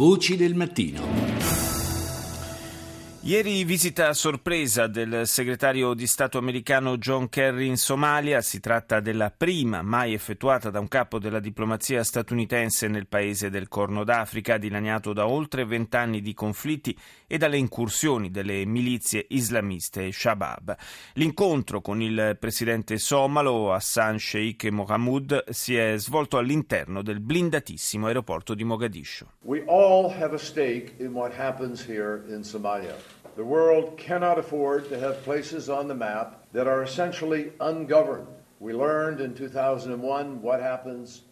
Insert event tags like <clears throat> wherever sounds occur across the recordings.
Voci del mattino. Ieri visita a sorpresa del segretario di Stato americano John Kerry in Somalia. Si tratta della prima mai effettuata da un capo della diplomazia statunitense nel paese del Corno d'Africa, dilaniato da oltre vent'anni di conflitti e dalle incursioni delle milizie islamiste Shabab. L'incontro con il presidente somalo Hassan Sheikh Mohamud si è svolto all'interno del blindatissimo aeroporto di Mogadiscio. We all have a stake in what happens here in Somalia. The world cannot afford to have places on the map that are essentially ungoverned. We learned in 2001 what happens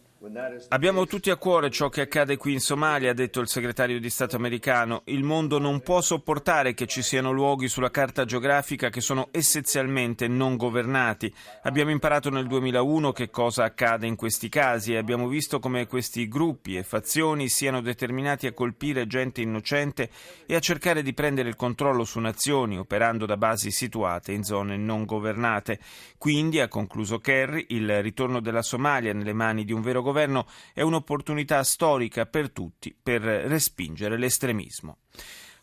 Abbiamo tutti a cuore ciò che accade qui in Somalia, ha detto il segretario di Stato americano. Il mondo non può sopportare che ci siano luoghi sulla carta geografica che sono essenzialmente non governati. Abbiamo imparato nel 2001 che cosa accade in questi casi e abbiamo visto come questi gruppi e fazioni siano determinati a colpire gente innocente e a cercare di prendere il controllo su nazioni operando da basi situate in zone non governate. Quindi, ha concluso Kerry, il ritorno della Somalia nelle mani di un vero governo è un'opportunità storica per tutti per respingere l'estremismo.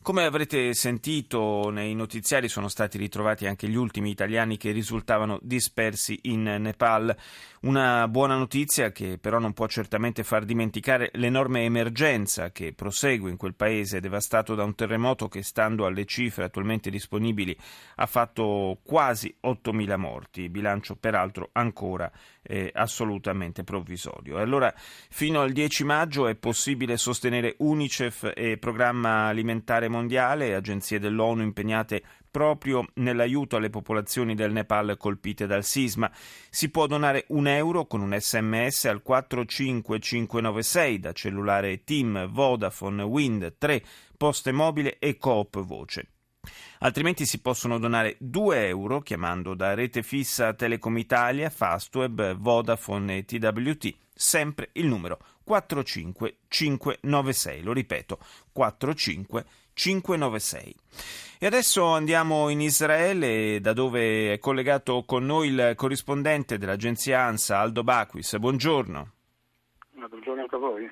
Come avrete sentito nei notiziari sono stati ritrovati anche gli ultimi italiani che risultavano dispersi in Nepal. Una buona notizia che però non può certamente far dimenticare l'enorme emergenza che prosegue in quel paese devastato da un terremoto che stando alle cifre attualmente disponibili ha fatto quasi 8.000 morti, bilancio peraltro ancora eh, assolutamente provvisorio. Allora fino al 10 maggio è possibile sostenere Unicef e Programma Alimentare Mondiale, agenzie dell'ONU impegnate proprio nell'aiuto alle popolazioni del Nepal colpite dal sisma. Si può donare un euro con un sms al 45596 da cellulare Team, Vodafone, Wind, 3, Poste Mobile e Coop Voce. Altrimenti si possono donare 2 euro chiamando da rete fissa Telecom Italia, Fastweb, Vodafone e TWT, sempre il numero 45596. Lo ripeto, 45596. 596. E adesso andiamo in Israele, da dove è collegato con noi il corrispondente dell'agenzia ANSA, Aldo Baquis. Buongiorno. Buongiorno anche a voi.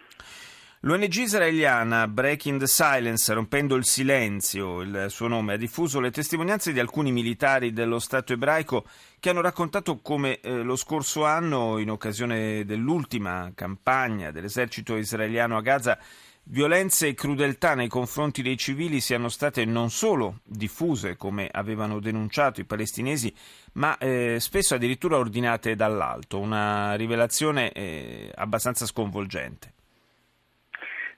L'ONG israeliana Breaking the Silence, rompendo il silenzio, il suo nome, ha diffuso le testimonianze di alcuni militari dello Stato ebraico che hanno raccontato come eh, lo scorso anno, in occasione dell'ultima campagna dell'esercito israeliano a Gaza, Violenze e crudeltà nei confronti dei civili siano state non solo diffuse, come avevano denunciato i palestinesi, ma eh, spesso addirittura ordinate dall'alto, una rivelazione eh, abbastanza sconvolgente.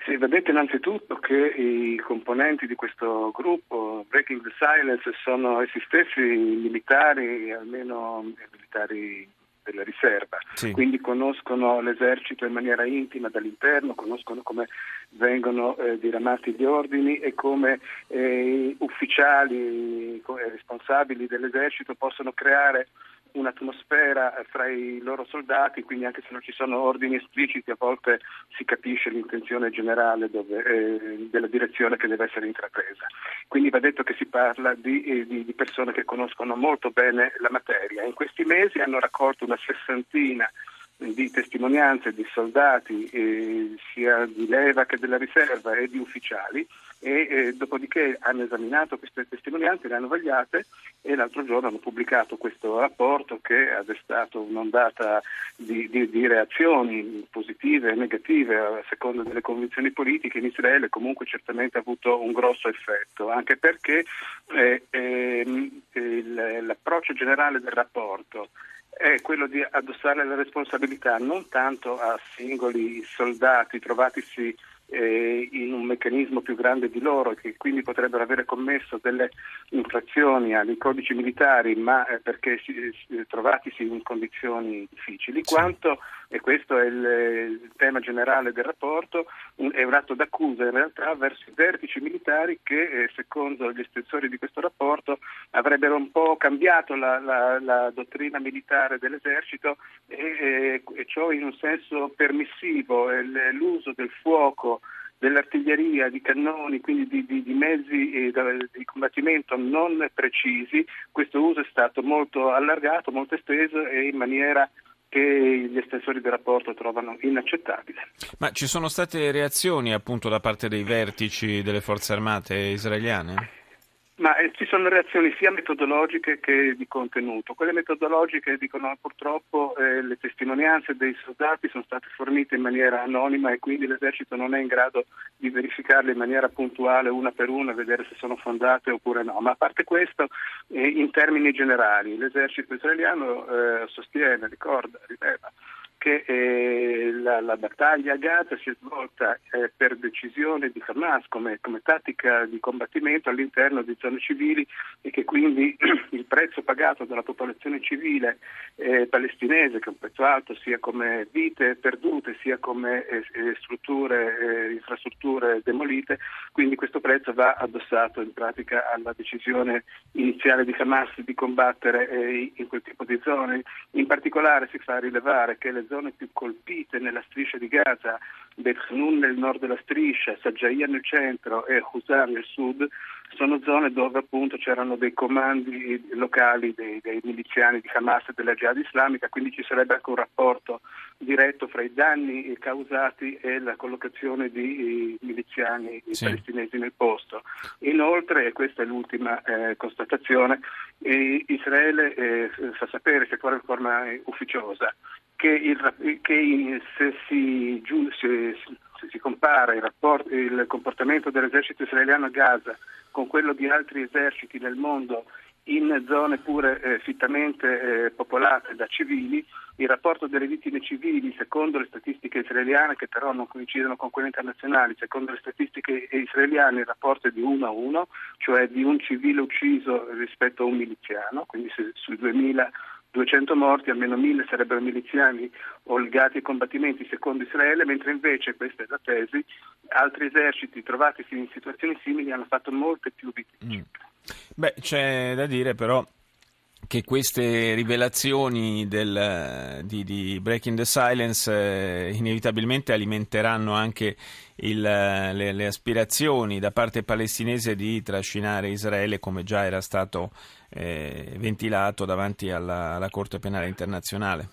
Sì, vedete innanzitutto che i componenti di questo gruppo, Breaking the Silence, sono essi stessi militari, almeno militari della riserva, sì. quindi conoscono l'esercito in maniera intima dall'interno, conoscono come vengono eh, diramati gli ordini e come eh, ufficiali e responsabili dell'esercito possono creare un'atmosfera fra i loro soldati, quindi anche se non ci sono ordini espliciti a volte si capisce l'intenzione generale dove, eh, della direzione che deve essere intrapresa. Quindi va detto che si parla di, eh, di, di, persone che conoscono molto bene la materia. In questi mesi hanno raccolto una sessantina di testimonianze di soldati eh, sia di leva che della riserva e di ufficiali e eh, dopodiché hanno esaminato queste testimonianze, le hanno vagliate e l'altro giorno hanno pubblicato questo rapporto che ha destato un'ondata di, di, di reazioni positive e negative a seconda delle convinzioni politiche in Israele comunque certamente ha avuto un grosso effetto anche perché eh, ehm, l'approccio generale del rapporto è quello di addossare la responsabilità non tanto a singoli soldati trovatisi eh, in un meccanismo più grande di loro e che quindi potrebbero avere commesso delle infrazioni ai codici militari ma eh, perché si, si, trovatisi in condizioni difficili, quanto, e questo è il, il, tema generale del rapporto, un, è un atto d'accusa in realtà verso i vertici militari che eh, secondo gli estensori di questo rapporto avrebbero un po' cambiato la, la, la dottrina militare dell'esercito e, e, ciò in un senso permissivo, l'uso del fuoco dell'artiglieria, di cannoni, quindi di, di, di mezzi di combattimento non precisi, questo uso è stato molto allargato, molto esteso e in maniera che gli estensori del rapporto trovano inaccettabile. Ma ci sono state reazioni appunto da parte dei vertici delle forze armate israeliane? Ma eh, ci sono reazioni sia metodologiche che di contenuto. Quelle metodologiche dicono purtroppo eh, le testimonianze dei soldati sono state fornite in maniera anonima e quindi l'esercito non è in grado di verificarle in maniera puntuale una per una vedere se sono fondate oppure no. Ma a parte questo, eh, in termini generali, l'esercito israeliano eh, sostiene, ricorda, rileva che eh, la, la, battaglia a Gaza si è svolta eh, per decisione di Hamas come, come, tattica di combattimento all'interno di zone civili e che quindi <clears throat> il prezzo pagato dalla popolazione civile eh, palestinese, che è un prezzo alto sia come vite perdute sia come eh, eh, strutture, eh, infrastrutture demolite, quindi questo prezzo va addossato in pratica alla decisione iniziale di Hamas di combattere in quel tipo di zone. In particolare si fa rilevare che le zone zone più colpite nella striscia di Gaza, Bet Hanun nel nord della striscia, Sajjaia nel centro e Husar nel sud, sono zone dove appunto c'erano dei comandi locali dei, dei miliziani di Hamas e della Jihad islamica, quindi ci sarebbe anche un rapporto diretto fra i danni causati e la collocazione di miliziani sì. palestinesi nel posto. Inoltre, e questa è l'ultima eh, constatazione, eh, Israele eh, fa sapere, seppur in forma ufficiosa, che, il, che se, si, se, se, si, compara il, rapport, il comportamento dell'esercito israeliano a Gaza con quello di altri eserciti nel mondo in zone pure eh, fittamente eh, popolate da civili, il rapporto delle vittime civili, secondo le statistiche israeliane, che però non coincidono con quelle internazionali, secondo le statistiche israeliane il rapporto è di 1 a 1, cioè di un civile ucciso rispetto a un miliziano, quindi se, sui 2000 200 morti, almeno 1000 sarebbero miliziani o legati ai combattimenti secondo Israele, mentre invece, questa è la tesi, altri eserciti trovatisi in situazioni simili hanno fatto molte più vittime. Mm. Beh, c'è da dire però che queste rivelazioni del, di, di, Breaking the Silence eh, inevitabilmente alimenteranno anche il, le, le, aspirazioni da parte palestinese di trascinare Israele come già era stato eh, ventilato davanti alla, alla Corte Penale Internazionale.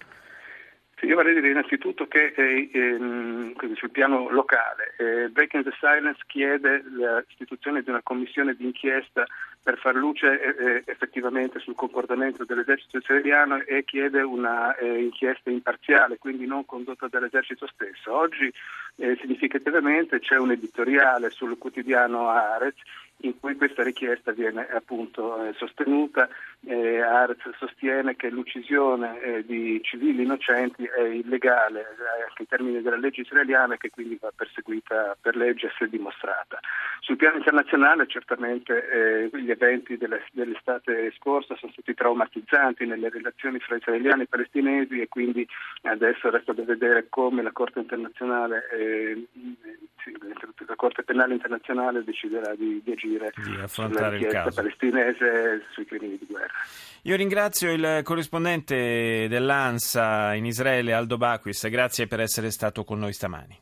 Io vorrei dire innanzitutto che eh, ehm, sul piano locale eh, Breaking the Silence chiede l'istituzione di una commissione d'inchiesta per far luce eh, eh effettivamente sul comportamento dell'esercito israeliano e chiede una eh, inchiesta imparziale, quindi non condotta dall'esercito stesso. Oggi significativamente c'è un editoriale sul quotidiano Arez in cui questa richiesta viene appunto eh, sostenuta. Eh, Arz sostiene che l'uccisione eh, di civili innocenti è illegale eh, anche in termini della legge israeliana e che quindi va perseguita per legge se dimostrata. Sul piano internazionale certamente eh, gli eventi delle, dell'estate scorsa sono stati traumatizzanti nelle relazioni fra israeliani e palestinesi e quindi adesso resta da vedere come la Corte internazionale eh, la Corte Penale Internazionale deciderà di, di agire di affrontare il caso palestinese sui crimini di guerra. Io ringrazio il corrispondente dell'ANSA in Israele Aldo Baquis, grazie per essere stato con noi stamani.